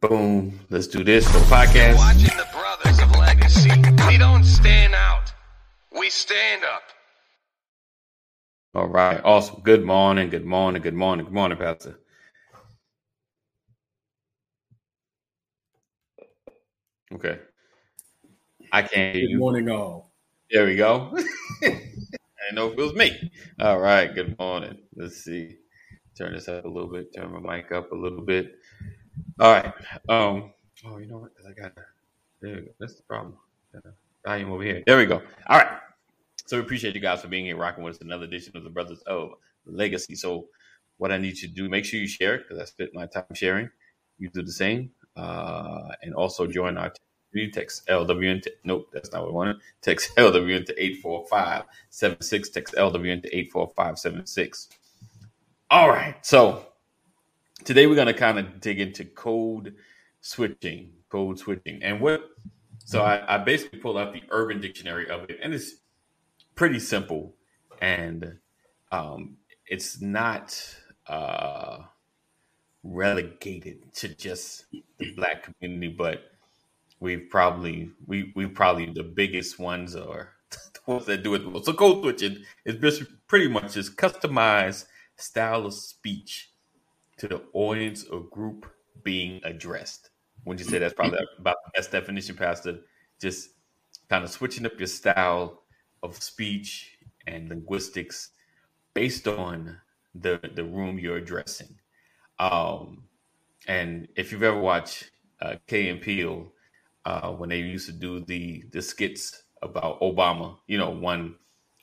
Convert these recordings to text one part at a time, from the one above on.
Boom. Let's do this. For the podcast. Watching the brothers of legacy. We don't stand out. We stand up. All right. Awesome. Good morning. Good morning. Good morning. Good morning, Pastor. Okay. I can't hear Good morning, all. There we go. I know if it was me. All right. Good morning. Let's see. Turn this up a little bit. Turn my mic up a little bit. All right. Um. Oh, you know what? I got there. We go. That's the problem. Volume over here. There we go. All right. So we appreciate you guys for being here, rocking with us. Another edition of the Brothers of Legacy. So what I need you to do, make sure you share it because I spent my time sharing. You do the same, uh, and also join our community. Text LWN. Nope, that's not what I wanted. Text LWN to eight four five seven six. Text LWN to eight four five seven six. All right. So today we're going to kind of dig into code switching, code switching, and what. So I, I basically pulled out the Urban Dictionary of it, and it's pretty simple, and um, it's not uh, relegated to just the Black community, but we've probably we we probably the biggest ones are the ones that do it most. So code switching is just pretty much just customized style of speech to the audience or group being addressed. Wouldn't you say that's probably about the best definition, Pastor? Just kind of switching up your style of speech and linguistics based on the the room you're addressing. Um, and if you've ever watched uh, Key and Peele, uh, when they used to do the the skits about Obama, you know, one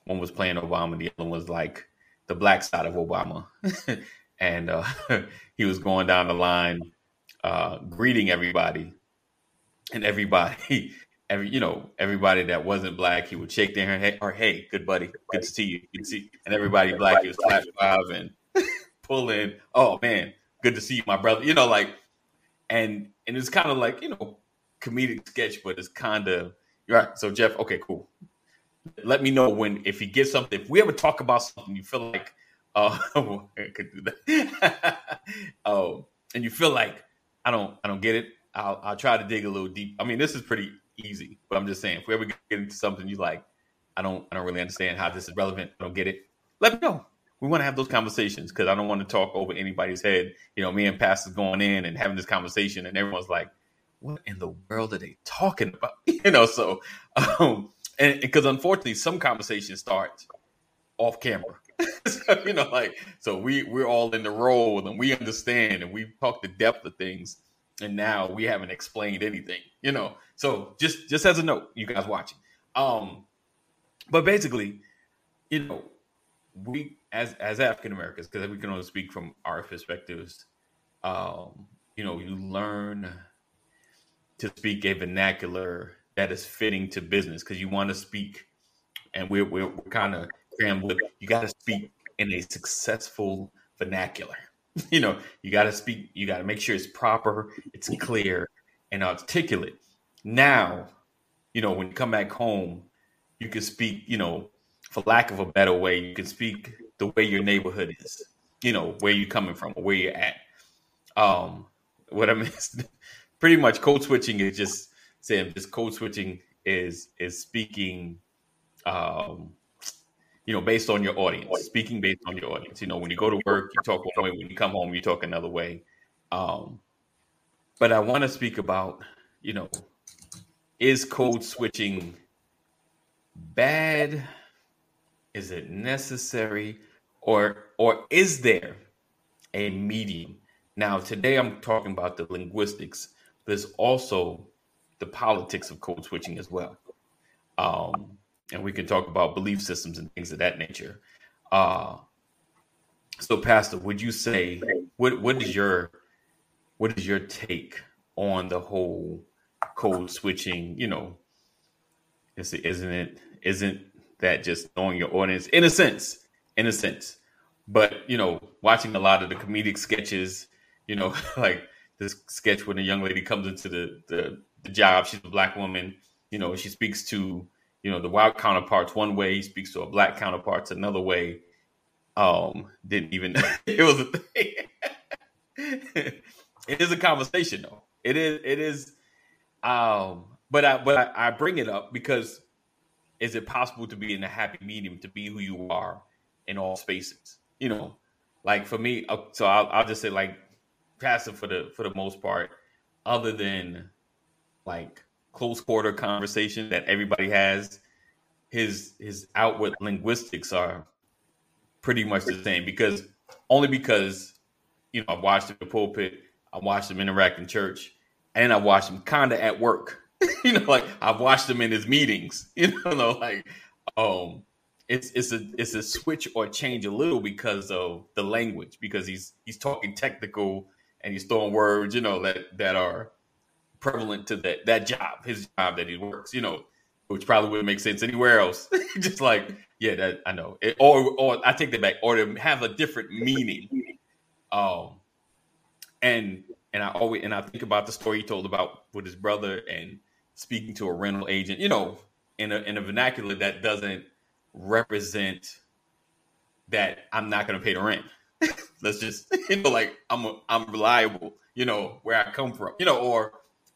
one was playing Obama, the other was like the black side of Obama, and uh, he was going down the line, uh, greeting everybody, and everybody, every you know, everybody that wasn't black, he would shake their hand, hey, or hey, good buddy, good to see you, good to see, you. and everybody black, he was clap five and pull in, oh man, good to see you, my brother, you know, like, and and it's kind of like you know, comedic sketch, but it's kind of right. So Jeff, okay, cool. Let me know when if he gets something. If we ever talk about something, you feel like, uh, I could do that. oh, and you feel like I don't, I don't get it. I'll, I'll try to dig a little deep. I mean, this is pretty easy, but I'm just saying, if we ever get into something you like, I don't, I don't really understand how this is relevant. I don't get it. Let me know. We want to have those conversations because I don't want to talk over anybody's head. You know, me and pastors going in and having this conversation, and everyone's like, "What in the world are they talking about?" You know, so um, and because unfortunately, some conversations start off camera. so, you know, like so we we're all in the role and we understand and we talk the depth of things, and now we haven't explained anything. You know, so just just as a note, you guys watching. Um, but basically, you know, we as as African Americans, because we can only speak from our perspectives, um, you know, you learn to speak a vernacular that is fitting to business because you want to speak, and we're we're, we're kind of you got to speak in a successful vernacular. You know, you got to speak, you got to make sure it's proper, it's clear, and articulate. Now, you know, when you come back home, you can speak, you know, for lack of a better way, you can speak the way your neighborhood is, you know, where you're coming from where you're at. Um, what I mean pretty much code switching is just saying just code switching is is speaking um you know based on your audience speaking based on your audience. You know when you go to work you talk one way when you come home you talk another way. Um but i want to speak about you know is code switching bad? Is it necessary? Or or is there a medium? Now today i'm talking about the linguistics there's also the politics of code switching as well. Um, and we can talk about belief systems and things of that nature. Uh, so pastor would you say what what is your what is your take on the whole code switching? You know is it, isn't it isn't that just knowing your audience? In a sense in a sense. But you know watching a lot of the comedic sketches you know like this sketch when a young lady comes into the, the the job she's a black woman you know she speaks to you know the white counterparts one way he speaks to a black counterparts another way um didn't even it was a thing it is a conversation though. It is it is um but I but I, I bring it up because is it possible to be in a happy medium to be who you are in all spaces? You know, like for me, uh, so I'll, I'll just say like passive for the for the most part, other than like close quarter conversation that everybody has, his his outward linguistics are pretty much the same because only because you know I've watched him in the pulpit, I watched him interact in church, and I watched him kind of at work. you know, like I've watched him in his meetings. You know, like um, it's it's a it's a switch or change a little because of the language because he's he's talking technical and he's throwing words you know that that are prevalent to that that job his job that he works you know which probably wouldn't make sense anywhere else. Just like yeah that I know. It, or or I take that back or to have a different meaning. um and and I always and I think about the story he told about with his brother and speaking to a rental agent you know in a in a vernacular that doesn't represent that I'm not going to pay the rent. Let's just you know like I'm a, I'm reliable, you know, where I come from, you know, or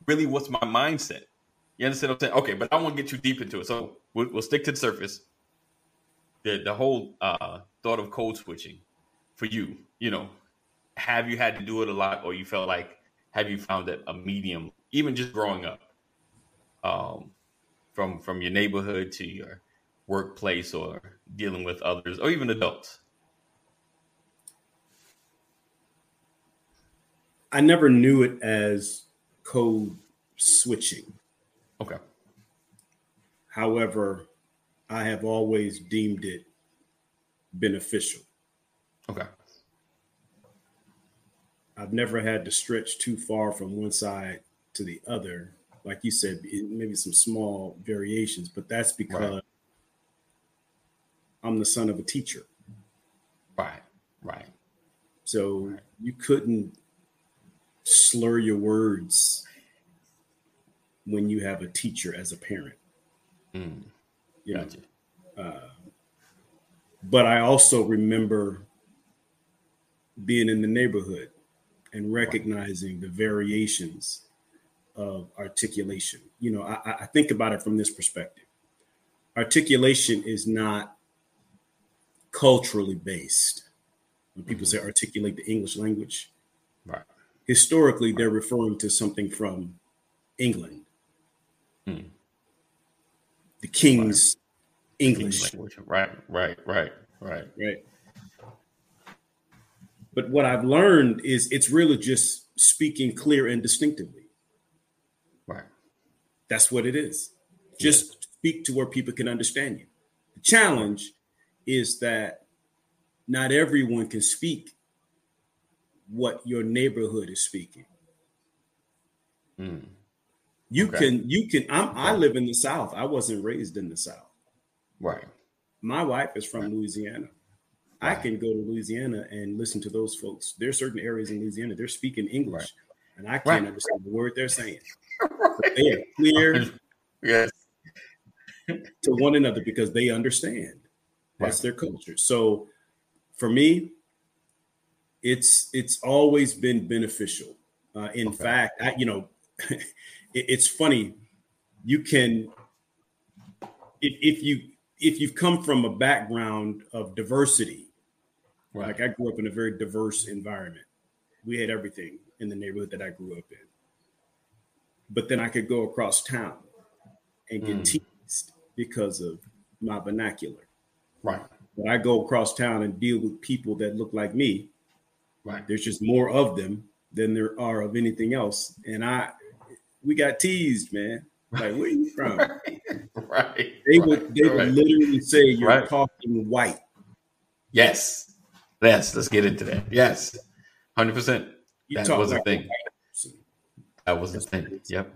really what's my mindset. You understand what I'm saying? Okay, but I won't get too deep into it. So we'll, we'll stick to the surface. The the whole uh, thought of code switching for you, you know, have you had to do it a lot, or you felt like have you found that a medium, even just growing up, um, from from your neighborhood to your workplace or dealing with others or even adults? I never knew it as code switching. Okay. However, I have always deemed it beneficial. Okay. I've never had to stretch too far from one side to the other. Like you said, maybe some small variations, but that's because right. I'm the son of a teacher. Right, right. So right. you couldn't slur your words when you have a teacher as a parent. Mm. You gotcha. know, uh, but I also remember being in the neighborhood and recognizing the variations of articulation. You know, I, I think about it from this perspective. Articulation is not culturally based. When people mm-hmm. say articulate the English language, right. Historically they're referring to something from England, mm. the King's right. English. Right, right, right, right, right. But what I've learned is it's really just speaking clear and distinctively. Right. That's what it is. Just yes. speak to where people can understand you. The challenge is that not everyone can speak what your neighborhood is speaking. Mm. You okay. can, you can. I'm, I live in the South. I wasn't raised in the South. Right. My wife is from right. Louisiana. Right. I can go to Louisiana and listen to those folks. There are certain areas in Louisiana they're speaking English, right. and I can't understand the word they're saying. they are clear, yes, to one another because they understand. That's their culture. So for me, it's it's always been beneficial. Uh, in okay. fact, I, you know, it, it's funny. You can if, if you if you've come from a background of diversity, right. like I grew up in a very diverse environment. We had everything in the neighborhood that I grew up in. But then I could go across town and get mm. teased because of my vernacular. Right. When I go across town and deal with people that look like me, right. There's just more of them than there are of anything else. And I we got teased, man. Like, where you from? right. right. They would they right. would literally say you're right. talking white. Yes. Yes, let's get into that. Yes. Hundred percent. That was a thing. That was a thing. Yep.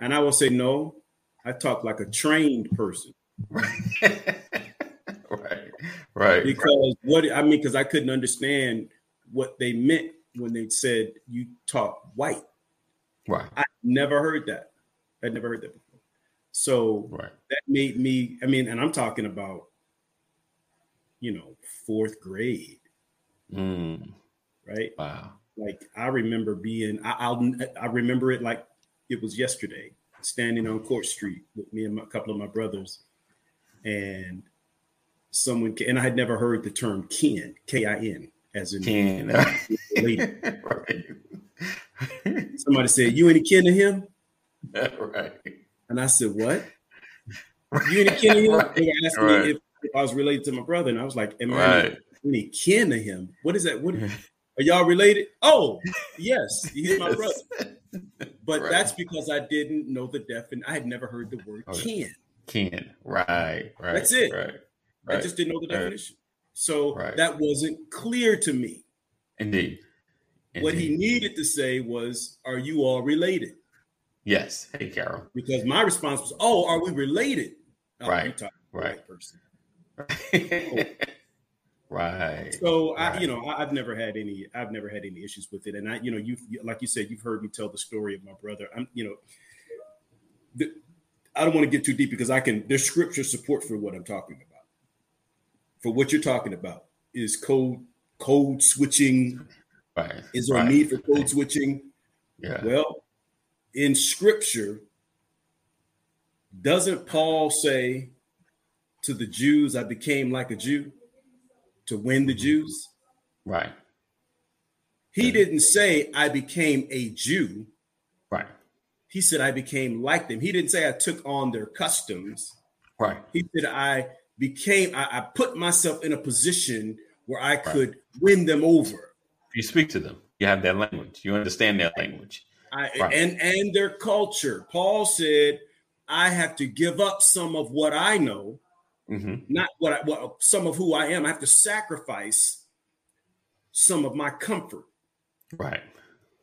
And I will say no, I talk like a trained person. Right. right, right. Because what I mean, because I couldn't understand what they meant when they said you talk white. Right. I never heard that. I'd never heard that before. So right. that made me. I mean, and I'm talking about, you know, fourth grade. Mm. Right. Wow. Like I remember being, I, I'll, I remember it like it was yesterday, standing on Court Street with me and my, a couple of my brothers, and someone, and I had never heard the term kin, K I N, as in Ken. right. Somebody said, "You any kin to him?" right. And I said, "What? You any kin to him?" Right. They asking Right. me if, if I was related to my brother, and I was like, "Am I Right. any kin to him? What is that? What are y'all related?" Oh, yes, he's my brother. But Right. that's because I didn't know the definition. I had never heard the word oh, Okay. kin. Ken. Right. Right. That's it. Right. I just didn't know the definition. So Right. that wasn't clear to me. Indeed. What he needed to say was, "Are you all related?" Yes. Hey, Carol. Because my response was, "Oh, are we related?" Oh, Right. to the Right. right person. Oh. right. So I, you know, I, I've never had any, I've never had any issues with it. And I, you know, you like you said, you've heard me tell the story of my brother. I'm, you know, the, I don't want to get too deep because I can. There's scripture support for what I'm talking about. For what you're talking about is code code switching. Right. Is there a need for code switching? Yeah. Well, in scripture, doesn't Paul say to the Jews, I became like a Jew to win the mm-hmm. Jews? Right. He didn't say, I became a Jew. Right. He said, I became like them. He didn't say, I took on their customs. Right. He said, I became, I, I put myself in a position where I could win them over. You speak to them. You have their language. You understand their language. I, Right. and and their culture. Paul said, I have to give up some of what I know, hmm not what, I, what some of who I am. I have to sacrifice some of my comfort Right.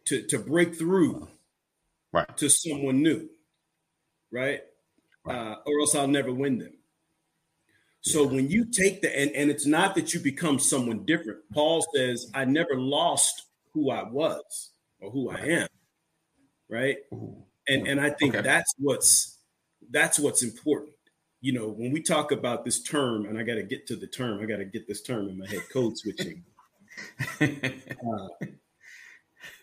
to, to break through Right. to someone new, right? Right. Uh, or else I'll never win them. So when you take the and, and it's not that you become someone different. Paul says, I never lost who I was or who I am, right? Ooh. And and I think Okay. that's what's that's what's important. You know, when we talk about this term, and I got to get to the term, I got to get this term in my head, code switching. Uh,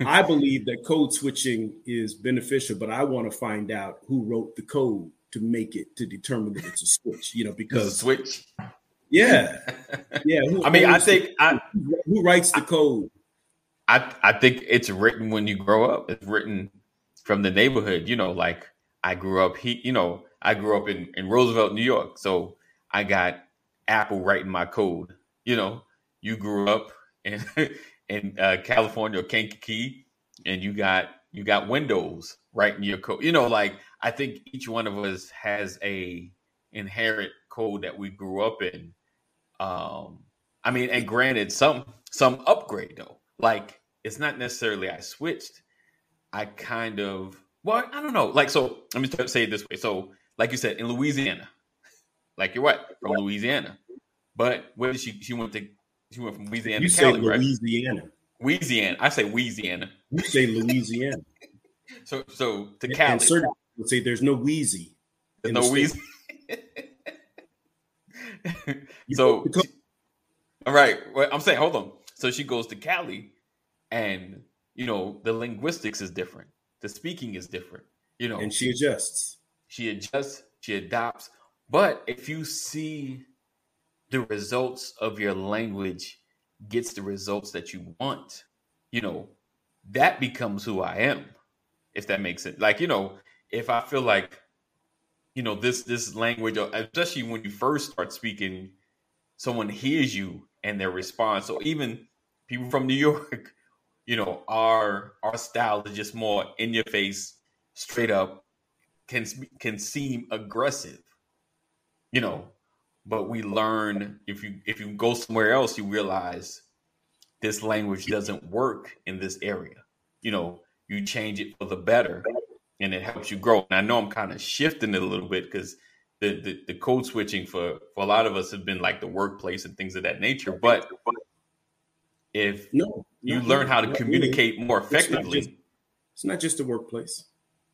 I believe that code switching is beneficial, but I want to find out who wrote the code to make it to determine that it's a switch. You know, because switch. yeah, yeah. Who I mean, I owns the- think I, who writes the code? I I think it's written when you grow up. It's written from the neighborhood. You know, like I grew up. He, you know, I grew up in in Roosevelt, New York. So I got Apple writing my code. You know, you grew up in in uh, California or Kankakee, and you got you got Windows writing your code. You know, like I think each one of us has a inherent code that we grew up in. Um, I mean, and granted, some some upgrade though. Like it's not necessarily I switched. I kind of well, I don't know. Like so, let me say it this way. So, like you said, in Louisiana, like you're what from Louisiana, but where did she? She went to she went from Louisiana You to say Cali, right? Louisiana. Louisiana. I say Louisiana. You say Louisiana. So so to Cali. And certain people say there's no Wheezy. There's no the. You so go all right, well, I'm saying, hold on. So she goes to Cali, and you know the linguistics is different. The speaking is different. You know, and she adjusts. she adjusts, she adopts. But if you see the results of your language gets the results that you want, you know, that becomes who I am. If that makes sense. Like, you know, if I feel like, you know, this this language, especially when you first start speaking, someone hears you and their response, or even people from New York, you know, our our style is just more in your face, straight up, can can seem aggressive, you know. But we learn if you if you go somewhere else, you realize this language doesn't work in this area. You know, you change it for the better, and it helps you grow. And I know I'm kind of shifting it a little bit because the, the the code switching for for a lot of us have been like the workplace and things of that nature. But if No, you learn how to not really. communicate more It's not effectively, just- It's not just the workplace.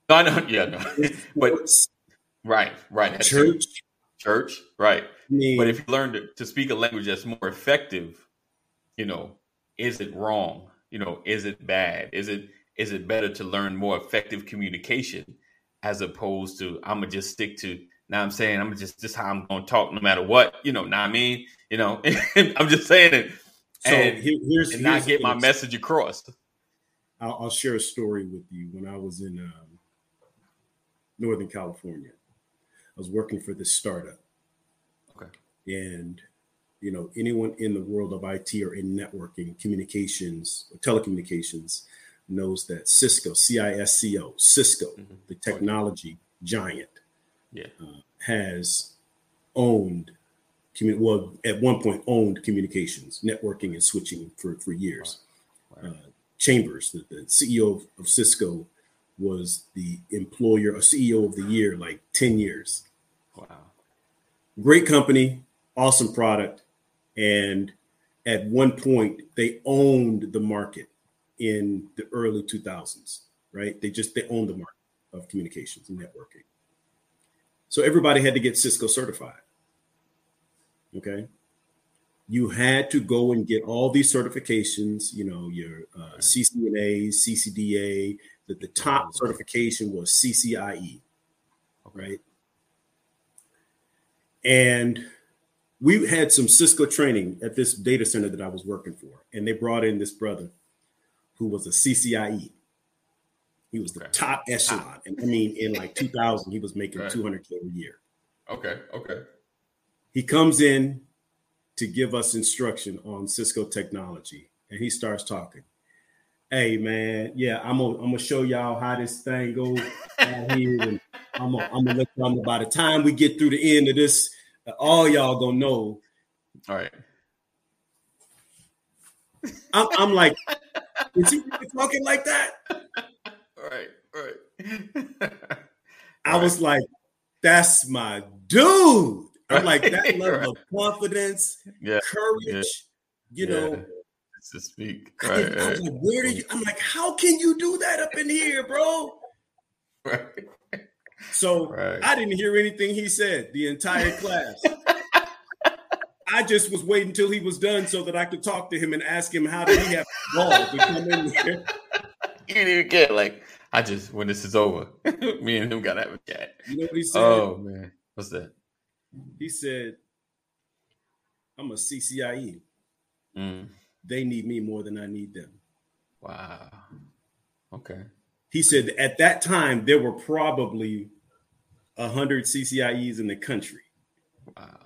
no, no, yeah, no, but right, right, that's church. church, right. I mean, But if you learn to, to speak a language that's more effective, you know, is it wrong? you know, is it bad? Is it is it better to learn more effective communication as opposed to I'm gonna just stick to now I'm saying I'm just just how I'm gonna talk no matter what, you know, now I mean, you know, I'm just saying it So and, here- here's, and not get my message across. I'll, I'll share a story with you. When I was in um, Northern California, I was working for this startup. Okay. And, you know, anyone in the world of IT or in networking, communications, or telecommunications knows that Cisco, C I S C O, Cisco, Mhm. the technology giant, Yeah. has owned, commu- well, at one point owned communications, networking, and switching for, for years. Wow. Uh, Chambers, the, the CEO of, of Cisco, was the employer or CEO of the year like 10 years. Wow. Great company, awesome product. And at one point, they owned the market in the early 2000s, right? They just, they owned the market of communications and networking. So everybody had to get Cisco certified. Okay. You had to go and get all these certifications, you know, your uh, CCNA, CCDA, that the top certification was CCIE, right? And we had some Cisco training at this data center that I was working for, and they brought in this brother who was a CCIE. He was the Okay. top echelon, and I mean, in like 2000, he was making Right. 200k a year. Okay. Okay. He comes in to give us instruction on Cisco technology, and he starts talking. Hey man, yeah, I'm gonna I'm gonna show y'all how this thing goes out here, and I'm gonna, let y'all know by the time we get through the end of this, uh, all y'all gonna know. All right. I'm, I'm like, he really talking like that? All right. All right. I was like, that's my dude. I'm like that Right. level of confidence, Yeah. courage, you Yeah. know. to speak. I, Right. I was Right. like, where did you? I'm like, how can you do that up in here, bro? right. So Right. I didn't hear anything he said the entire class. I just was waiting until he was done so that I could talk to him and ask him how did he have balls to come in there. You didn't even get like I just when this is over, me and him gotta have a chat. You know what he said? Oh man, what's that? He said, I'm a CCIE. Mm, They need me more than I need them. wow. Okay. He said at that time there were probably a hundred CCIEs in the country. Wow.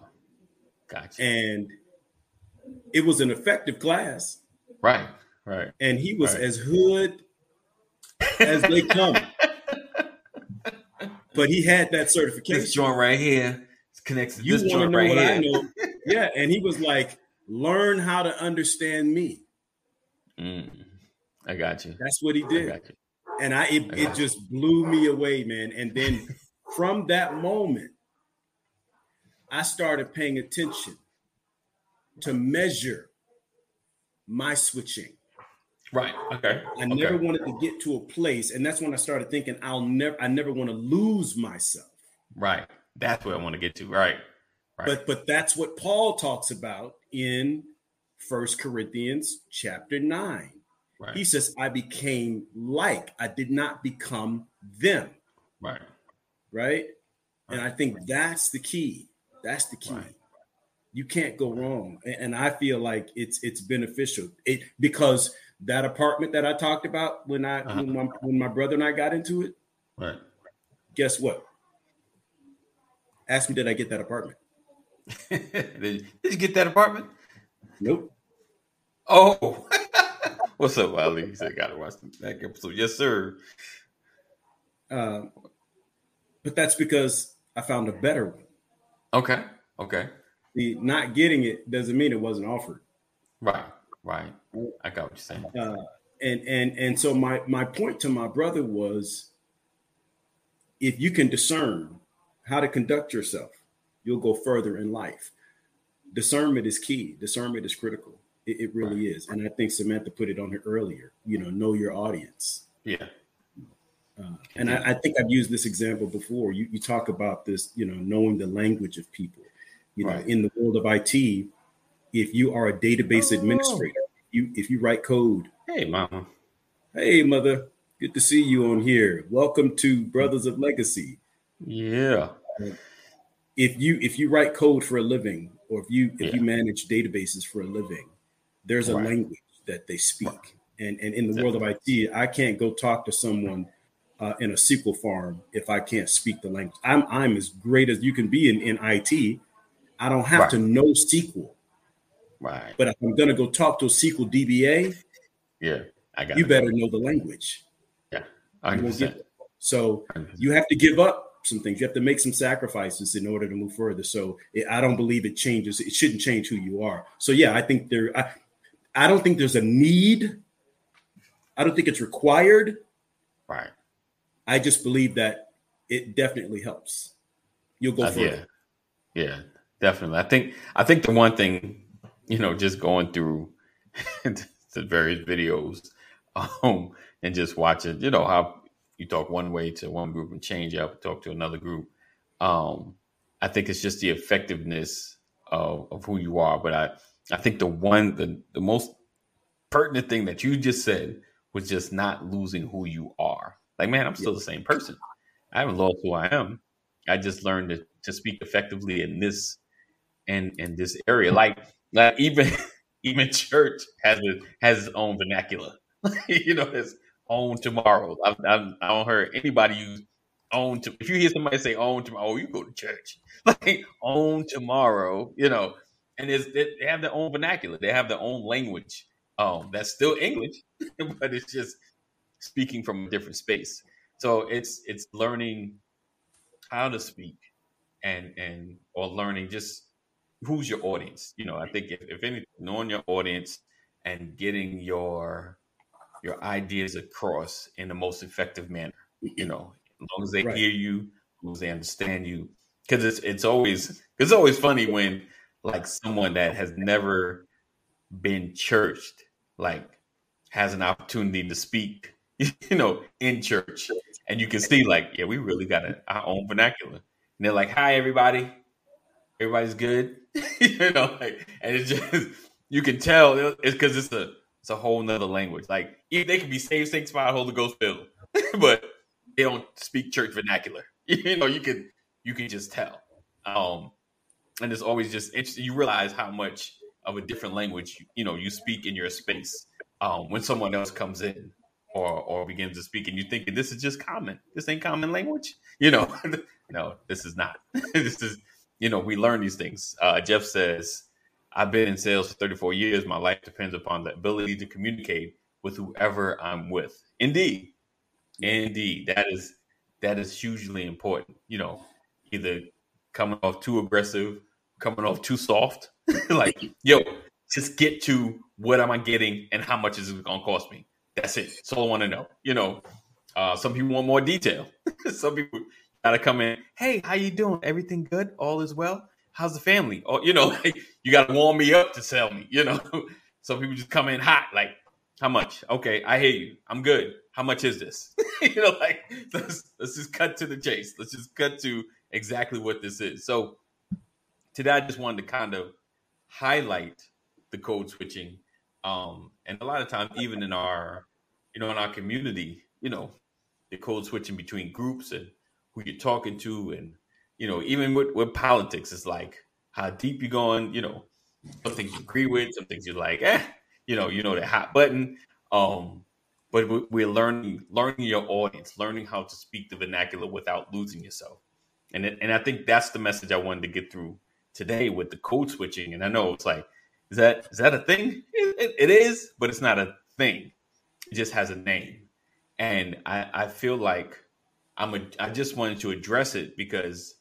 Gotcha. And it was an effective class. right. Right. And he was Right. as hood as they come. but he had that certification. This joint right here is connected to you this want to joint know right what here. I know? Yeah, and he was like, "Learn how to understand me." Mm, I got you. That's what he I did, got you. and I it, it just blew me away, man. And then from that moment, I started paying attention to measure my switching. Right. Okay. I okay. never wanted to get to a place, and that's when I started thinking, "I'll never, I never want to lose myself." Right. That's where I want to get to. Right. Right. But but that's what Paul talks about in First Corinthians chapter 9. right. He says, I became like, I did not become them, right. right? And I think that's the key. That's the key. Right. You can't go wrong. And I feel like it's it's beneficial. It because that apartment that I talked about when I Uh-huh. when, my, when my brother and I got into it, Right. guess what? Ask me, did I get that apartment? did, you get that apartment? Nope. Oh, what's up, Ali? He said, "Gotta watch that episode." Yes, sir. Um, but that's because I found a better one. Okay. Okay. The not getting it doesn't mean it wasn't offered. Right. Right. I got what you're saying. Uh, and and and so my my point to my brother was, if you can discern how to conduct yourself, you'll go further in life. Discernment is key. Discernment is critical. It, it really is. And I think Samantha put it on her earlier. You know, know your audience. Yeah. Uh, and I, I think I've used this example before. You, you talk about this, you know, knowing the language of people. You know, Right. in the world of IT, if you are a database Oh. administrator, You if you write code. Hey, mama. Hey, mother. Good to see you on here. Welcome to Brothers of Legacy. Yeah. If you if you write code for a living, or if you if Yeah. you manage databases for a living, there's a Right. language that they speak. Right. And and in the world of IT, I can't go talk to someone uh, in a SQL farm if I can't speak the language. I'm I'm as great as you can be in, in IT. I don't have Right. to know SQL, Right. but if I'm gonna go talk to a SQL DBA, Yeah. I got you it. better know the language. Yeah. Won't 100%. So you have to give up some things. You have to make some sacrifices in order to move further. So it, I don't believe it changes. It shouldn't change who you are. So yeah, I think there. I, I don't think there's a need. I don't think it's required. Right. I just believe that it definitely helps. You'll go Uh, further. yeah. Yeah. Definitely. I think I think the one thing, you know, just going through the various videos, um, and just watching, you know, how you talk one way to one group and change up, talk to another group. Um, I think it's just the effectiveness of, of who you are. But I, I think the one, the, the most pertinent thing that you just said was just not losing who you are. Like, man, I'm still the same person. I haven't lost who I am. I just learned to, to speak effectively in this in in this area. Like, like even even church has a has its own vernacular. you know, its own tomorrow. I've, I've, I don't heard anybody use own to. If you hear somebody say own tomorrow, oh, you go to church. Like own tomorrow. You know, and it's, they have their own vernacular. They have their own language. Um, that's still English, but it's just speaking from a different space. So it's it's learning how to speak and and or learning just who's your audience. You know, I think if, if anything, knowing your audience and getting your your ideas across in the most effective manner. You know, as long as they Right. hear you, as long as they understand you, because it's it's always it's always funny when like someone that has never been churched like has an opportunity to speak, you know, in church, and you can see like, yeah, we really got a, our own vernacular. And they're like, "Hi, everybody, everybody's good," you know, like, and it's just you can tell it's because it's a it's a whole nother language. Like they can be saved, sanctified, Holy Ghost filled, but they don't speak church vernacular. You know, you can you can just tell. Um, and it's always just interesting. You realize how much of a different language you know you speak in your space um, when someone else comes in or or begins to speak, and you're thinking this is just common. This ain't common language. You know, no, this is not. this is you know we learn these things. Uh, Jeff says, "I've been in sales for 34 years. My life depends upon the ability to communicate with whoever I'm with." Indeed, indeed, that is that is hugely important. You know, either coming off too aggressive, coming off too soft. like, yo, just get to what am I getting and how much is it going to cost me? That's it. That's all I want to know. You know, uh, some people want more detail. some people got to come in. Hey, how you doing? Everything good? All is well? How's the family? Or, you know, you got to warm me up to sell me, you know. some people just come in hot, like, how much? Okay, I hear you. I'm good. How much is this? you know, like let's let's just cut to the chase. Let's just cut to exactly what this is. So today I just wanted to kind of highlight the code switching. Um, and a lot of times, even in our, you know, in our community, you know, the code switching between groups and who you're talking to, and you know, even with, with politics, it's like how deep you're going. You know, some things you agree with, some things you're like, eh, you know, you know, the hot button. Um, but we- we're learning learning your audience, learning how to speak the vernacular without losing yourself. And and I think that's the message I wanted to get through today with the code switching. And I know it's like, is that is that a thing? It, it- is, but it's not a thing. It just has a name. And I, I feel like I'm a, I just wanted to address it because,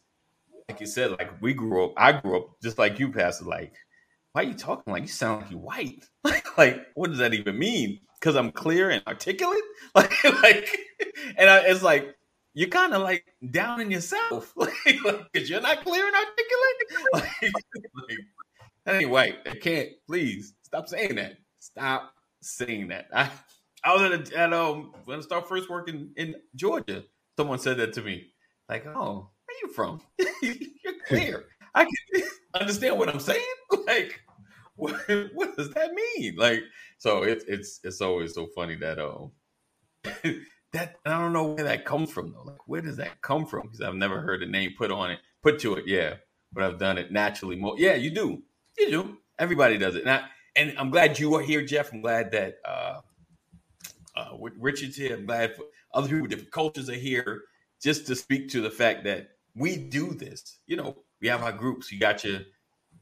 like you said, like we grew up, I grew up just like you, Pastor. Like, why are you talking like you sound like you white? Like, like what does that even mean? Because I'm clear and articulate. Like, like, and I, it's like you're kind of like down in yourself, like, because you're not clear and articulate. Like, like, white. I can't. Please stop saying that. Stop saying that. I, I was at, a, at um when I started first working in Georgia. Someone said that to me, like, "Oh, where are you from? you're clear. I can understand what I'm saying." Like, what, what does that mean? Like, so it's it's it's always so funny that um that I don't know where that comes from though. Like, where does that come from? Because I've never heard a name put on it, put to it. Yeah, but I've done it naturally. More, yeah, you do, you do. Everybody does it. And, I, and I'm glad you are here, Jeff. I'm glad that uh, uh, Richard's here. I'm glad other people with different cultures are here just to speak to the fact that we do this. You know, we have our groups. You got your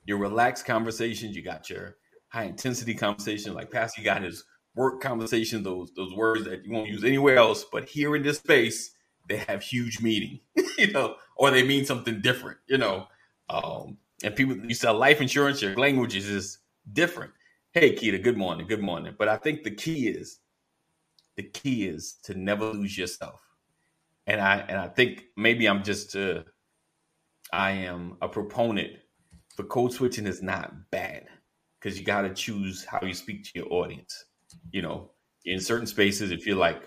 your relaxed conversations. You got your high intensity conversation, like Pastor got his work conversation. Those those words that you won't use anywhere else, but here in this space, they have huge meaning. you know, or they mean something different. You know, um, and people you sell life insurance. Your language is just different. Hey, Keita, good morning, good morning. But I think the key is the key is to never lose yourself. And I and I think maybe I'm just uh, I am a proponent for code switching is not bad because you got to choose how you speak to your audience. You know, in certain spaces, if you're like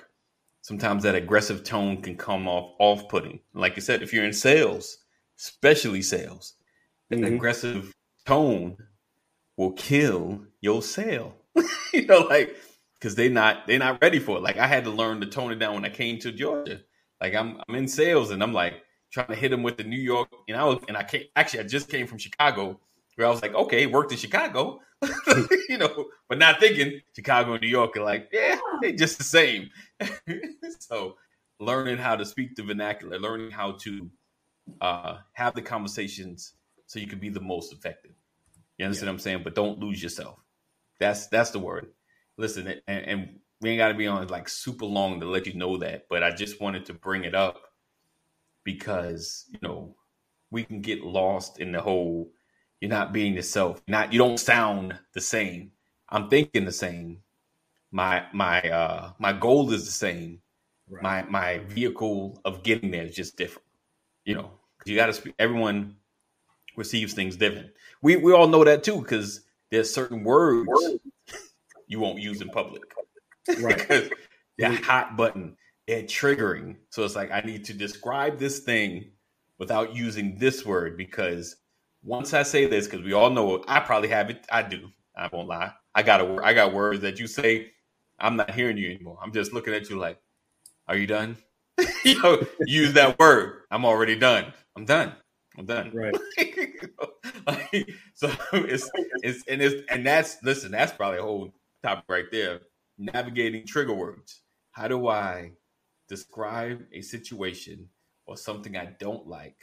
sometimes that aggressive tone can come off off putting. Like I said, if you're in sales, especially sales, an mm-hmm. aggressive tone will kill your sale. you know, like because they not they're not ready for it. Like I had to learn to tone it down when I came to Georgia. Like I'm I'm in sales and I'm like trying to hit them with the New York. And I was and I came actually I just came from Chicago where I was like, okay, worked in Chicago, you know, but not thinking Chicago and New York are like, yeah, they just the same. so learning how to speak the vernacular, learning how to uh, have the conversations so you can be the most effective. You understand yeah. what I'm saying? But don't lose yourself. That's that's the word listen, and, and we ain't got to be on like super long to let you know that, but I just wanted to bring it up because you know we can get lost in the whole. You're not being yourself. Not you don't sound the same. I'm thinking the same. My my uh my goal is the same. Right. My my vehicle of getting there is just different. You know, you got to speak. Everyone receives things different. We we all know that too because there's certain words you won't use in public. Right. because hot button, it triggering. So it's like I need to describe this thing without using this word because once I say this, because we all know I probably have it. I do. I won't lie. I got a I got words that you say. I'm not hearing you anymore. I'm just looking at you like, are you done? you know, use that word. I'm already done. I'm done. I'm done. Right. like, so it's it's and it's and that's listen. That's probably a whole topic right there. Navigating trigger words. How do I describe a situation or something I don't like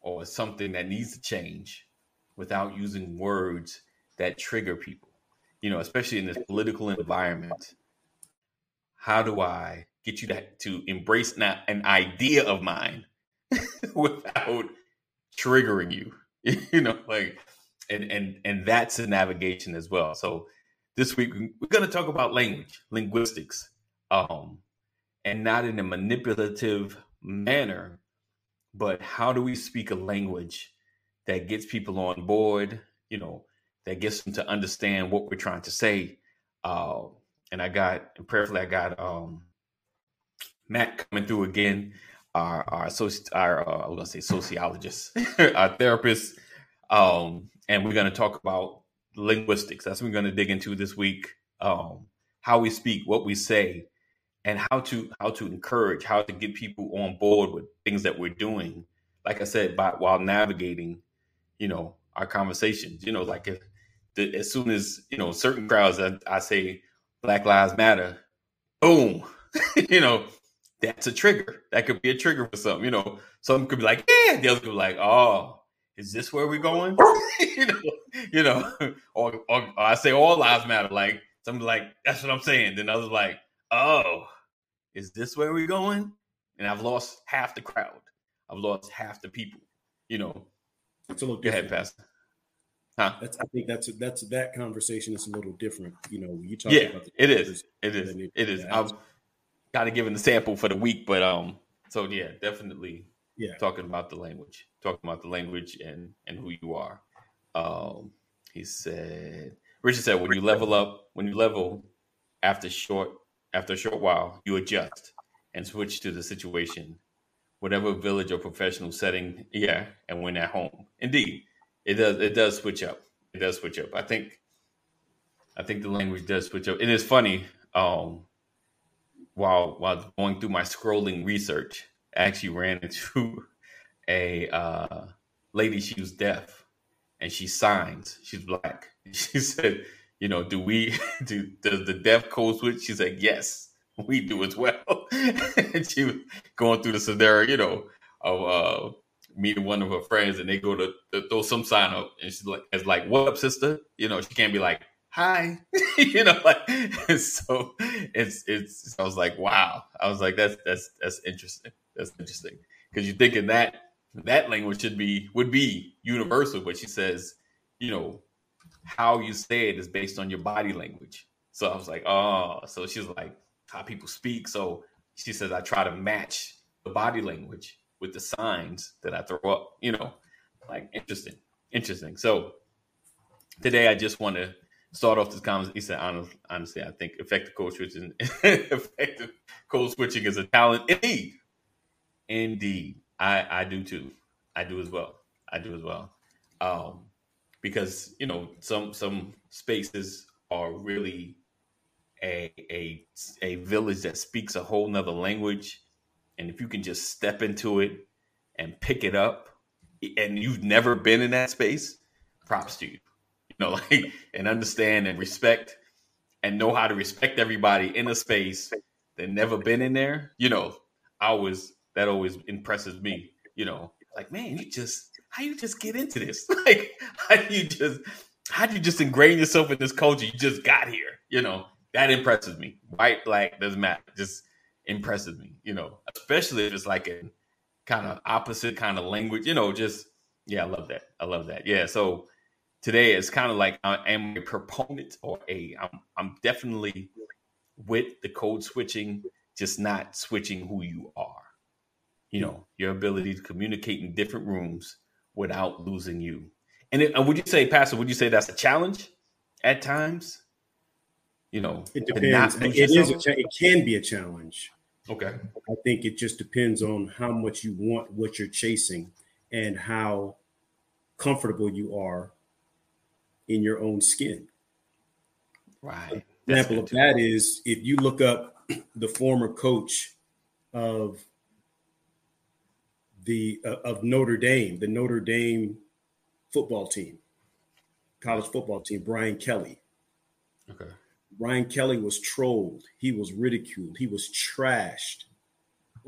or something that needs to change without using words that trigger people? You know, especially in this political environment. How do I get you to, to embrace not an idea of mine without triggering you? you know, like and and and that's a navigation as well. So this week we're going to talk about language, linguistics, um, and not in a manipulative manner, but how do we speak a language that gets people on board, you know, that gets them to understand what we're trying to say. Uh, and I got, and prayerfully, I got um, Matt coming through again, our our, soci- our uh, I was gonna say sociologist, our therapist, um, and we're gonna talk about linguistics. That's what we're to dig into this week. Um, how we speak, what we say, and how to how to encourage, how to get people on board with things that we're doing. Like I said, by, while navigating, you know, our conversations. You know, like if the, as soon as you know certain crowds, I, I say Black Lives Matter, boom, you know, that's a trigger. That could be a trigger for some. You know, some could be like, yeah, the other could be like, oh, is this where we're going? you know, you know, or, or, or, I say all lives matter. Like some like that's what I'm saying. Then others like, oh, is this where we're going? And I've lost half the crowd. I've lost half the people. You know, it's a little Go ahead, Pastor. Huh? That's, I think that's that's that conversation is a little different. You know, you talk yeah, about the it is. It is. It, it is. Kind of given the sample for the week, but um, so yeah, definitely yeah. talking about the language talking about the language and and who you are. Um he said richard said when you level up when you level after short after a short while you adjust and switch to the situation. Whatever village or professional setting yeah and when at home. Indeed it does it does switch up. It does switch up. I think I think the language does switch up. And It is funny. Um, while while going through my scrolling research, I actually ran into a uh, lady. She was deaf, and she signs. She's black. She said, "You know, do we do does the deaf code switch?" She said, "Yes, we do as well." and she was going through the scenario, you know, of uh, meeting one of her friends, and they go to, to throw some sign up, and she's like, "It's like, what up, sister?" You know, she can't be like, "Hi," you know, like so. It's it's. I was like, wow. I was like, that's that's that's interesting. That's interesting because you're thinking that that language should be would be universal, but she says, you know, how you say it is based on your body language. So I was like, oh, so she's like how people speak. So she says I try to match the body language with the signs that I throw up. You know, like interesting, interesting. So today I just want to start off this conversation. He said, honestly, honestly, I think effective code switching, effective code switching is a talent. Indeed, indeed, I I do too. I do as well. I do as well. Um, because you know some some spaces are really a a a village that speaks a whole nother language and if you can just step into it and pick it up and you've never been in that space props to you you know like and understand and respect and know how to respect everybody in a space that never been in there you know i always that always impresses me you know like man you just how you just get into this like how do you just how do you just ingrain yourself in this culture you just got here you know that impresses me white black doesn't matter just impresses me, you know, especially if it's like a kind of opposite kind of language, you know, just yeah, I love that. I love that. Yeah. So today it's kind of like uh, I am a proponent or a I'm I'm definitely with the code switching, just not switching who you are. You know, your ability to communicate in different rooms without losing you. And, it, and would you say, Pastor, would you say that's a challenge at times? You know, it depends. It is. A, it can be a challenge. Okay. I think it just depends on how much you want what you're chasing and how comfortable you are in your own skin. Right. An example of that is if you look up the former coach of the uh, of Notre Dame, the Notre Dame football team, college football team, Brian Kelly. Okay. Brian Kelly was trolled, he was ridiculed, he was trashed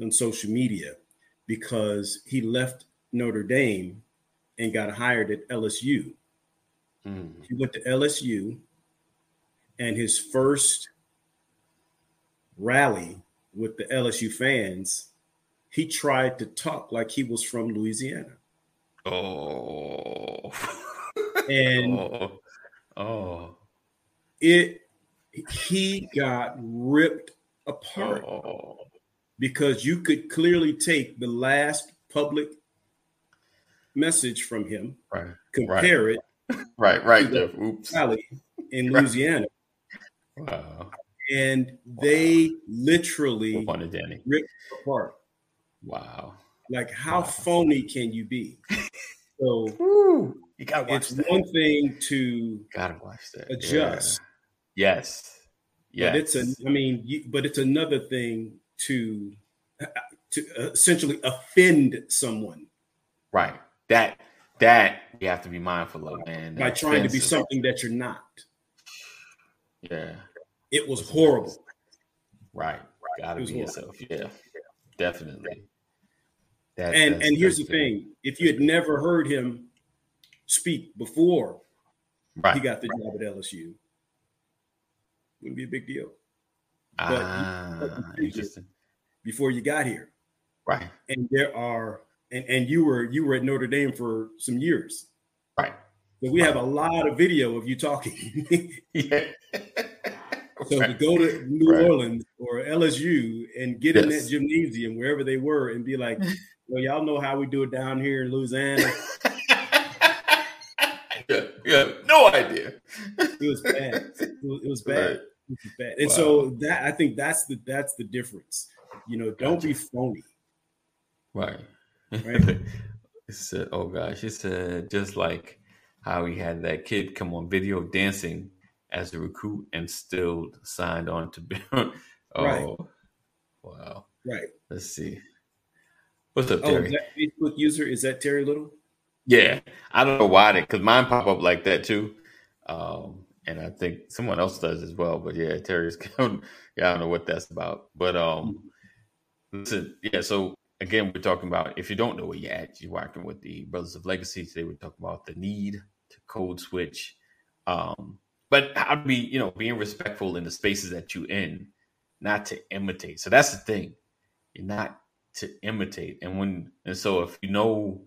on social media because he left Notre Dame and got hired at LSU. Mm. He went to LSU, and his first rally with the LSU fans, he tried to talk like he was from Louisiana. Oh. and oh. oh. It he got ripped apart oh. because you could clearly take the last public message from him, right. compare right. it, right, right, Jeff. Oops, Valley in Louisiana. Wow. And they wow. literally ripped apart. Wow. Like, how wow. phony can you be? So Woo. you watch it's that. one thing to gotta watch that. Adjust. Yeah. Yes. Yes. But it's a, I mean, you, but it's another thing to to essentially offend someone. Right. That that you have to be mindful of, man. By trying to be something that you're not. Yeah. It was horrible. Right. Gotta be yourself. Yeah. Definitely. That, and and here's the thing: if you had never heard him speak before, right. he got the job at LSU wouldn't be a big deal. Ah, interesting. Before you got here, right? And there are, and and you were you were at Notre Dame for some years, right? So we right. have a lot of video of you talking. yeah. So right. to go to New right. Orleans or LSU and get yes. in that gymnasium wherever they were and be like, well, y'all know how we do it down here in Louisiana. yeah, yeah, no idea. it was bad. It was, it was bad. Right. It was bad. And wow. so that I think that's the that's the difference. You know, don't gotcha. be phony. Right. Right. it said, "Oh gosh," he said, just like how he had that kid come on video dancing as a recruit and still signed on to be. oh, right. wow. Right. Let's see. What's up, oh, Terry? that Facebook user is that Terry Little? Yeah, I don't know why that because mine pop up like that too, um, and I think someone else does as well. But yeah, Terry's. yeah, I don't know what that's about. But um, listen, yeah. So again, we're talking about if you don't know where you're at, you're working with the Brothers of Legacy. Today, we're talking about the need to code switch, um, but how to be, you know, being respectful in the spaces that you in, not to imitate. So that's the thing. You're not to imitate, and when and so if you know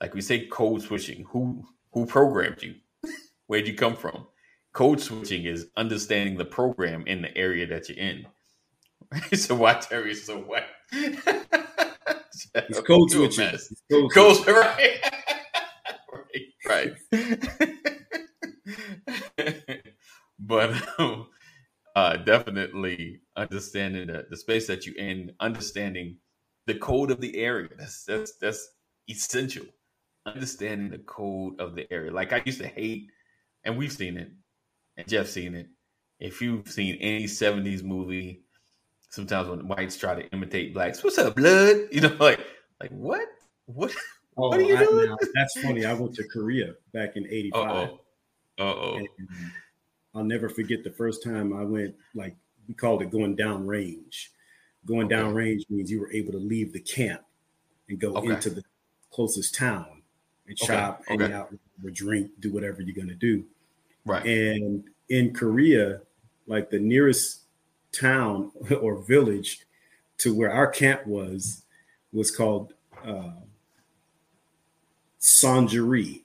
like we say code switching who who programmed you where'd you come from code switching is understanding the program in the area that you're in so why terry so what it's code switching it's code, code switching. right right, right. but um, uh, definitely understanding the, the space that you're in understanding the code of the area that's that's that's essential understanding the code of the area. Like I used to hate, and we've seen it, and Jeff's seen it. If you've seen any '70s movie, sometimes when whites try to imitate blacks, "What's up, blood?" You know, like like what? What? Oh, what are you I, doing? Now, that's funny. I went to Korea back in '85. Uh oh. I'll never forget the first time I went. Like we called it going down range. Going okay. down range means you were able to leave the camp and go okay. into the closest town and okay. shop, hang okay. out, or drink, do whatever you're gonna do. Right. And in Korea, like the nearest town or village to where our camp was was called uh, Sanjuri.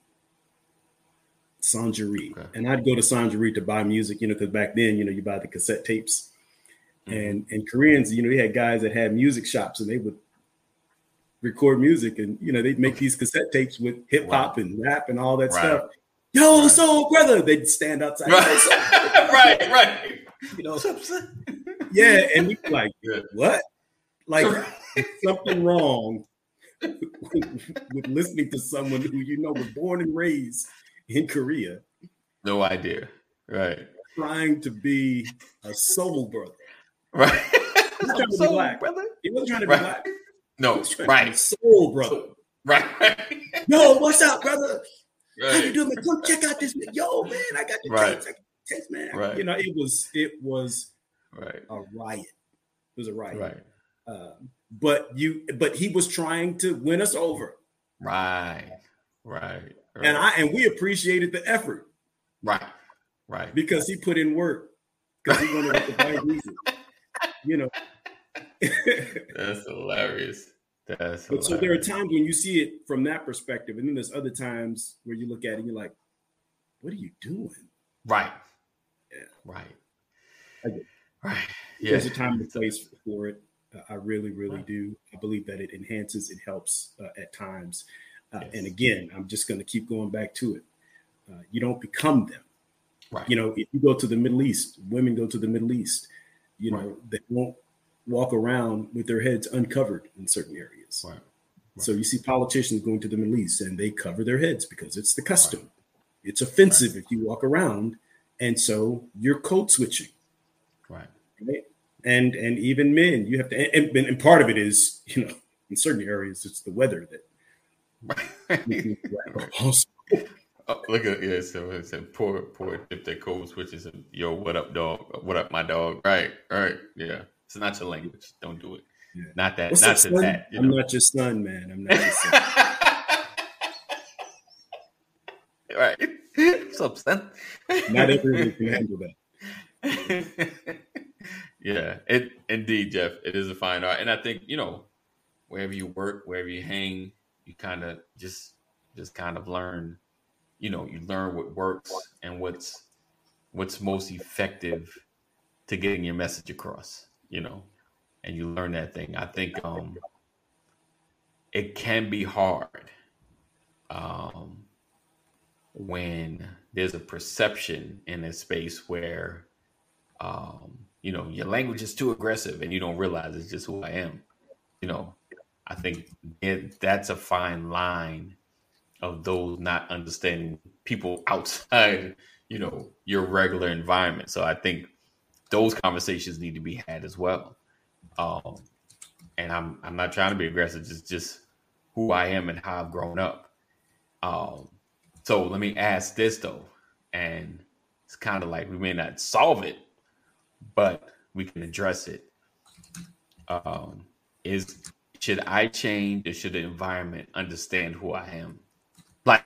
Sanjuri. Okay. And I'd go to Sanjuri to buy music, you know, because back then, you know, you buy the cassette tapes. Mm-hmm. And and Koreans, you know, they had guys that had music shops and they would record music, and you know they'd make these cassette tapes with hip hop wow. and rap and all that right. stuff. Yo, right. soul brother, they'd stand outside. Right, right, right. You know, yeah, and we like, what? Like something wrong with, with listening to someone who you know was born and raised in Korea. No idea. Right. Trying to be a soul brother. Right. He was trying to be black. Brother. He wasn't trying to be black. No, right. Soul brother. Right. Yo, what's up, brother? Right. How you doing, man? Come check out this. Yo, man, I got the right. taste, man. Right. You know, it was it was right a riot. It was a riot. Right. Uh, but you, but he was trying to win us over. Right. Right. right. And I and we appreciated the effort. Right. Right. Because he put in work. Because he wanted to buy reason. You know, That's hilarious. That's but so there are times when you see it from that perspective, and then there's other times where you look at it and you're like, "What are you doing?" Right. Yeah. Right. Right. Yeah. There's a time and place for it. Uh, I really, really right. do. I believe that it enhances, it helps uh, at times. Uh, yes. And again, I'm just going to keep going back to it. Uh, you don't become them. Right. You know, if you go to the Middle East, women go to the Middle East. You know, right. they won't walk around with their heads uncovered in certain areas. Right. So you see politicians going to the Middle East and they cover their heads because it's the custom. It's offensive if you walk around, and so you're code switching. Right. Right. And and even men, you have to, and, and part of it is, you know, in certain areas, it's the weather that. Oh, look at yeah, so said poor poor if they code switches and yo, what up, dog? What up, my dog? Right, right, yeah. It's not your language. Don't do it. Yeah. Not that. What's not up, that. I'm know? not your son, man. I'm not your son. right. What's up, son? not everyone can handle that. yeah, it indeed, Jeff. It is a fine art, and I think you know, wherever you work, wherever you hang, you kind of just just kind of learn. You know, you learn what works and what's what's most effective to getting your message across you know, and you learn that thing. I think um, it can be hard um, when there's a perception in a space where, um, you know, your language is too aggressive and you don't realize it's just who I am. You know, I think it, that's a fine line of those not understanding people outside you know, your regular environment. So I think those conversations need to be had as well. Um, and I'm I'm not trying to be aggressive, just just who I am and how I've grown up. Um, so let me ask this though, and it's kind of like we may not solve it, but we can address it. Um, is should I change or should the environment understand who I am? Like,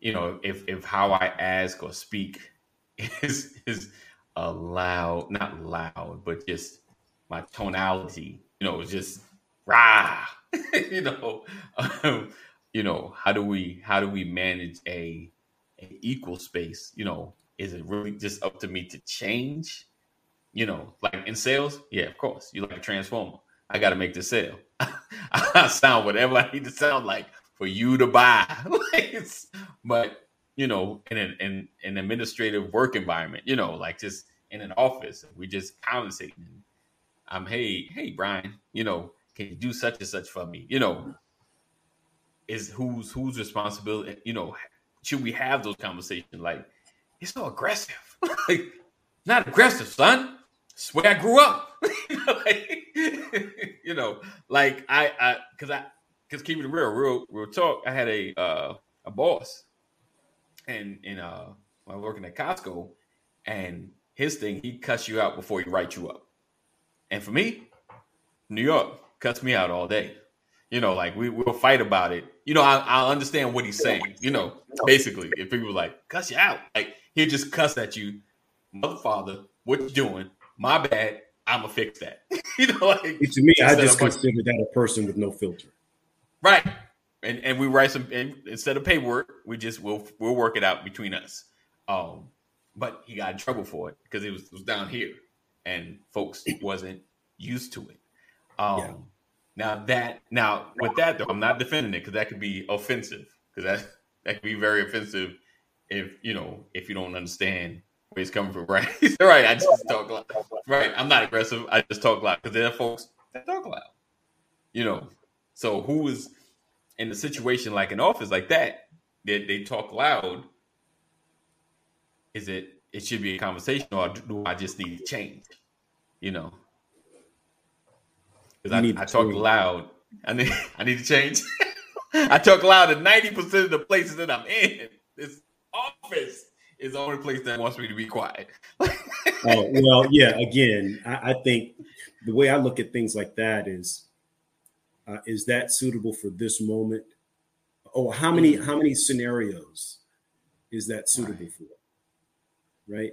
you know, if if how I ask or speak is is a loud, not loud, but just my tonality, you know, just rah, you know, um, you know, how do we how do we manage a, a equal space? You know, is it really just up to me to change? You know, like in sales, yeah, of course, you like a transformer. I got to make the sale. I sound whatever I need to sound like for you to buy. but you know, in an in an administrative work environment, you know, like just in an office, we just conversating. I'm um, hey, hey Brian, you know, can you do such and such for me? You know, is who's who's responsibility? You know, should we have those conversations? Like, it's so aggressive. like, not aggressive, son. It's where I grew up. like, you know, like I, I, because I, because keeping it real, real, real talk. I had a uh, a boss, and in uh, when I was working at Costco, and his thing, he cuss you out before he writes you up. And for me, New York cuts me out all day. You know, like we will fight about it. You know, I, I understand what he's saying. You know, basically, if people like cuss you out, like he just cuss at you, mother father, what you doing? My bad. I'ma fix that. you know, like to me, I just consider that a person with no filter. Right. And and we write some and instead of paperwork, we just we'll we'll work it out between us. Um, but he got in trouble for it because it was, it was down here and folks wasn't used to it. Um, yeah. Now that now with that though, I'm not defending it because that could be offensive because that that could be very offensive if you know if you don't understand where he's coming from. Right, right. I just talk loud. Right, I'm not aggressive. I just talk loud because there are folks that talk loud. You know, so who is in a situation like an office like that that they talk loud? Is it it should be a conversation, or do I just need to change? You know, because I, I talk loud. I need I need to change. I talk loud in ninety percent of the places that I'm in. This office is the only place that wants me to be quiet. oh well, yeah. Again, I, I, think the way I look at things like that is, uh, is that suitable for this moment? Oh, how many mm-hmm. how many scenarios is that suitable right. for? Right.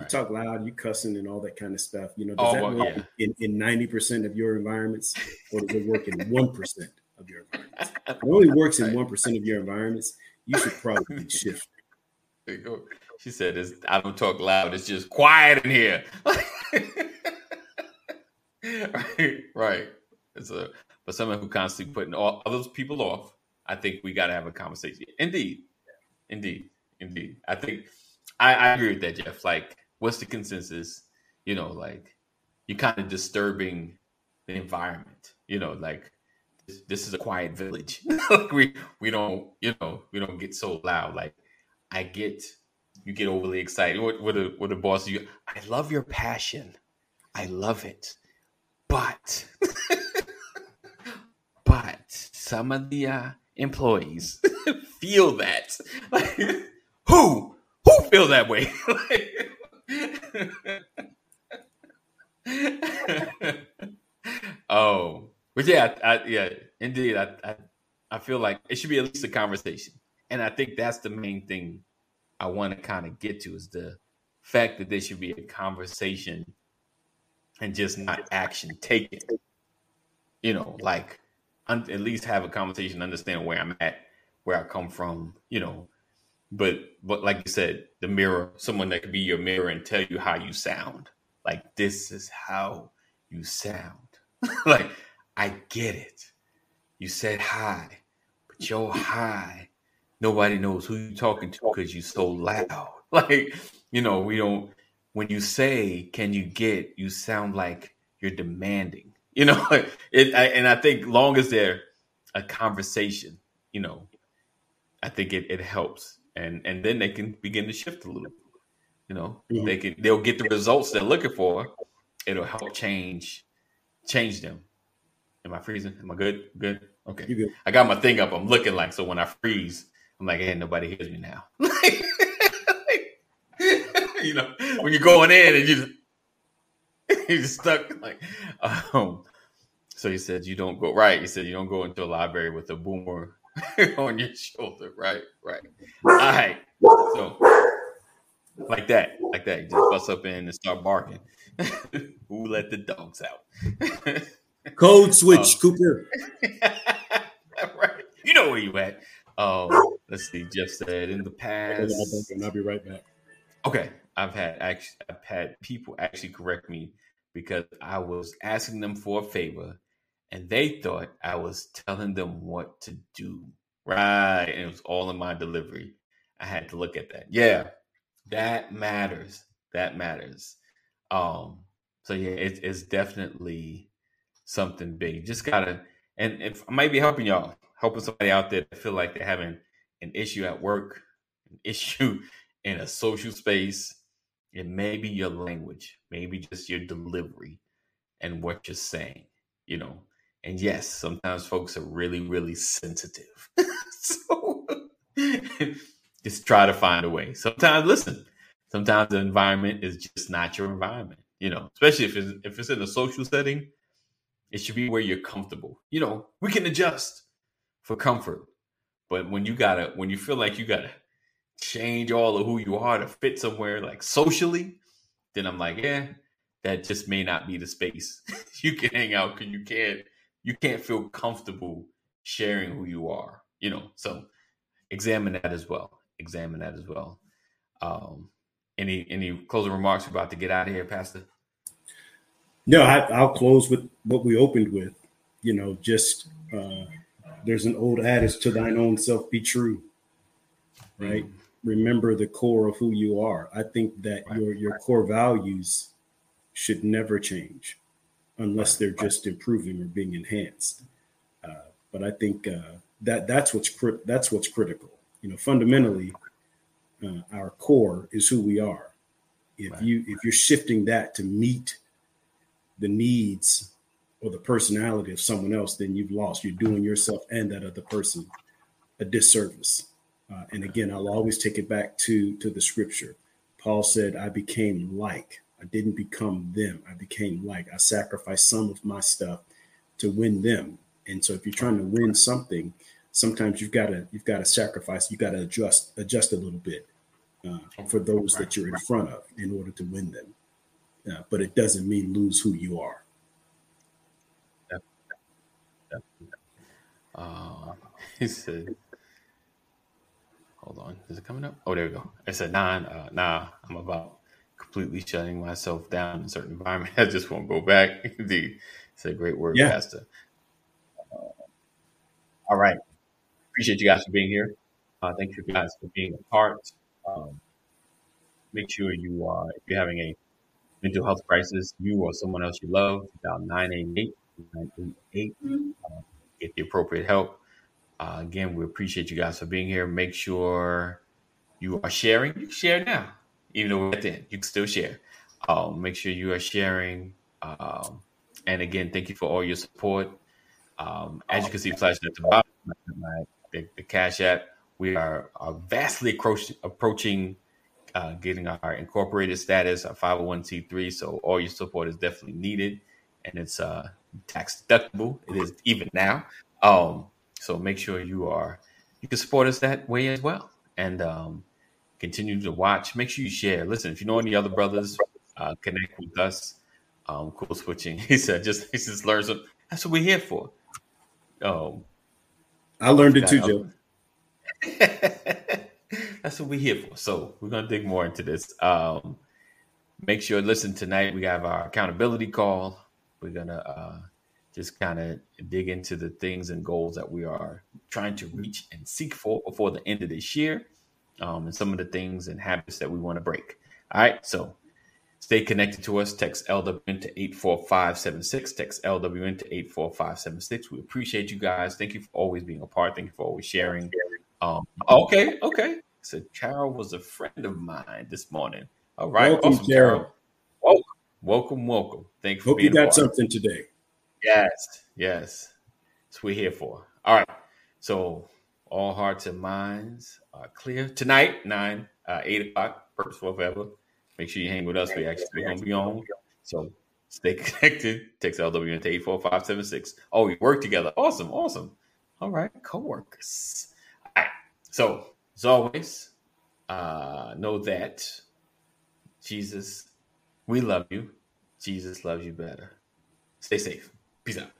You talk loud, you cussing and all that kind of stuff. You know, does oh, that well, work yeah. in ninety percent of your environments, or does it work in one percent of your environments? It only works in one percent of your environments. You should probably shift. She said, "It's I don't talk loud. It's just quiet in here." right, right. It's a but someone who constantly putting all those people off. I think we got to have a conversation. Indeed, indeed, indeed. I think I, I agree with that, Jeff. Like what's the consensus? You know, like you're kind of disturbing the environment. You know, like this, this is a quiet village. we we don't you know we don't get so loud. Like I get you get overly excited. What what a a boss you? I love your passion. I love it, but but some of the uh, employees feel that. Like, who who feel that way? oh, but yeah, I, yeah, indeed. I, I, I feel like it should be at least a conversation, and I think that's the main thing I want to kind of get to is the fact that there should be a conversation and just not action taken. You know, like un- at least have a conversation, understand where I'm at, where I come from. You know, but but like you said, the mirror, someone that could be your mirror and tell you how you sound. Like this is how you sound. like I get it. You said hi, but you're high. Nobody knows who you're talking to because you're so loud. Like you know, we don't. When you say, "Can you get?" You sound like you're demanding. You know, it. I, and I think long as there a conversation, you know, I think it, it helps and and then they can begin to shift a little. You know, Mhm. they can they'll get the results they're looking for. It'll help change change them. Am I freezing? Am I good? Good. Okay. Good? I got my thing up. I'm looking like so when I freeze, I'm like, hey, nobody hears me now. you know, when you're going in and you just, you're just stuck. Like, um, so he said you don't go right. He said you don't go into a library with a boomer on your shoulder. Right, right. All right. So like that, like that. You just bust up in and start barking. Who let the dogs out? Code switch, Oh. Cooper. right. You know where you at. Um, let's see. Jeff said in the past. And I'll be right back. Okay, I've had actually I've had people actually correct me because I was asking them for a favor, and they thought I was telling them what to do. Right, and it was all in my delivery. I had to look at that. Yeah, that matters. That matters. Um. So yeah, it, it's definitely something big. You just gotta, and if I might be helping y'all, helping somebody out there that feel like they're having an issue at work, an issue in a social space, it may be your language, maybe just your delivery and what you're saying, you know. And yes, sometimes folks are really, really sensitive. so just try to find a way. Sometimes, listen, sometimes the environment is just not your environment, you know, especially if it's, if it's in a social setting, it should be where you're comfortable. You know, we can adjust for comfort. But when you gotta, when you feel like you gotta change all of who you are to fit somewhere like socially, then I'm like, yeah, that just may not be the space you can hang out because you can't you can't feel comfortable sharing who you are, you know. So examine that as well. Examine that as well. Um, any any closing remarks We're about to get out of here, Pastor? No, I, I'll close with what we opened with. You know, just uh, there's an old adage to thine own self be true, right? Remember the core of who you are. I think that Right. your your core values should never change unless they're just improving or being enhanced. Uh, but I think uh, that that's what's crit- that's what's critical. You know, fundamentally, uh, our core is who we are. If Right. you if you're shifting that to meet the needs or the personality of someone else, then you've lost. You're doing yourself and that other person a disservice. Uh, and again, I'll always take it back to to the scripture. Paul said, "I became like. I didn't become them. I became like. I sacrificed some of my stuff to win them." And so, if you're trying to win something, sometimes you've got to you've got to sacrifice. You got to adjust adjust a little bit uh, for those that you're in front of in order to win them. Uh, but it doesn't mean lose who you are. Uh, he said, "Hold on, is it coming up? Oh, there we go." I said, "Nine, uh, nah, I'm about completely shutting myself down in a certain environment. I just won't go back." Indeed, it's a great word, Yeah. Pastor. Uh, all right, appreciate you guys for being here. Uh, thank you guys for being a part. Um, make sure you are, if you're having a mental health crisis, you or someone else you love, dial 988 988 uh, get the appropriate help. Uh, again, we appreciate you guys for being here. Make sure you are sharing. You share now, even though we're at the end. You can still share. Um, make sure you are sharing. Um, and again, thank you for all your support. Um, as you can see, flashing at the bottom, the, the Cash App, we are, are vastly approach, approaching uh, getting our incorporated status, our 501c3. So all your support is definitely needed, and it's uh, tax deductible. It is even now. Um, so make sure you are you can support us that way as well, and um, continue to watch. Make sure you share. Listen, if you know any other brothers, uh, connect with us. Um, cool switching. He said, just he just learn some. That's what we're here for. Um, I learned it too, Joe. That's what we're here for. So we're gonna dig more into this. Um, make sure listen tonight. We have our accountability call. We're gonna uh, just kind of dig into the things and goals that we are trying to reach and seek for before the end of this year, um, and some of the things and habits that we want to break. All right, so stay connected to us. Text LWN to eight four five seven six. Text LWN to eight four five seven six. We appreciate you guys. Thank you for always being a part. Thank you for always sharing. Um, okay, okay. So Carol was a friend of mine this morning. All right, Welcome, awesome, Carol. Carol. Welcome, welcome, welcome. Thank you for Hope you got part. something today. Yes, yes. That's what we're here for. All right. So all hearts and minds are clear. Tonight, nine, uh, eight o'clock, purposeful forever. Make sure you hang with us. We actually we're gonna be on. So stay connected. Text LWN to 84576. Oh, we work together. Awesome, awesome. All right, co-workers. All right. So as always, uh, know that Jesus, we love you. Jesus loves you better. Stay safe. Peace out.